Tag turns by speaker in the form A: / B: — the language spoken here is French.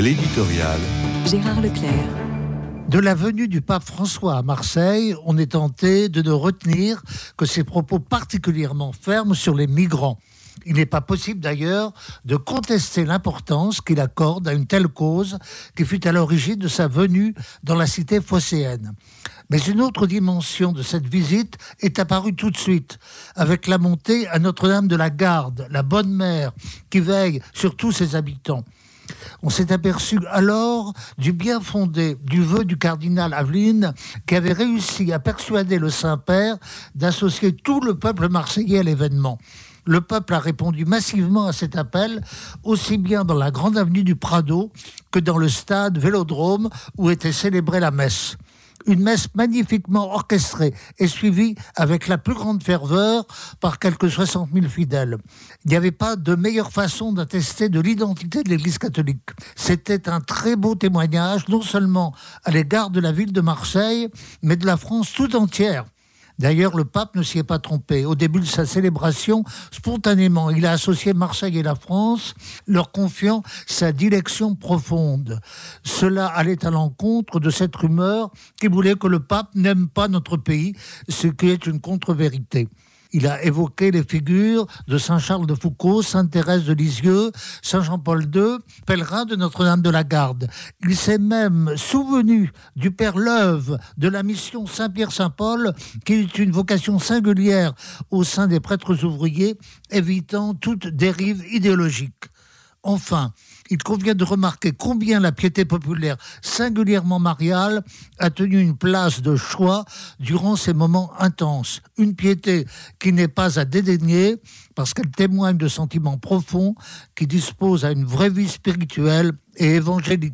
A: L'éditorial.
B: Gérard Leclerc.
C: De la venue du pape François à Marseille, on est tenté de ne retenir que ses propos particulièrement fermes sur les migrants. Il n'est pas possible d'ailleurs de contester l'importance qu'il accorde à une telle cause qui fut à l'origine de sa venue dans la cité phocéenne. Mais une autre dimension de cette visite est apparue tout de suite, avec la montée à Notre-Dame de la Garde, la bonne mère qui veille sur tous ses habitants. On s'est aperçu alors du bien fondé du vœu du cardinal Aveline qui avait réussi à persuader le Saint-Père d'associer tout le peuple marseillais à l'événement. Le peuple a répondu massivement à cet appel, aussi bien dans la grande avenue du Prado que dans le stade Vélodrome où était célébrée la messe une messe magnifiquement orchestrée et suivie avec la plus grande ferveur par quelques 60 000 fidèles. Il n'y avait pas de meilleure façon d'attester de l'identité de l'Église catholique. C'était un très beau témoignage, non seulement à l'égard de la ville de Marseille, mais de la France tout entière. D'ailleurs, le pape ne s'y est pas trompé. Au début de sa célébration, spontanément, il a associé Marseille et la France, leur confiant sa dilection profonde. Cela allait à l'encontre de cette rumeur qui voulait que le pape n'aime pas notre pays, ce qui est une contre-vérité. Il a évoqué les figures de Saint Charles de Foucault, Sainte Thérèse de Lisieux, Saint Jean-Paul II, pèlerin de Notre-Dame de la Garde. Il s'est même souvenu du Père Leuve de la mission Saint-Pierre-Saint-Paul, qui est une vocation singulière au sein des prêtres ouvriers, évitant toute dérive idéologique. Enfin, il convient de remarquer combien la piété populaire, singulièrement mariale, a tenu une place de choix durant ces moments intenses. Une piété qui n'est pas à dédaigner parce qu'elle témoigne de sentiments profonds qui disposent à une vraie vie spirituelle et évangélique.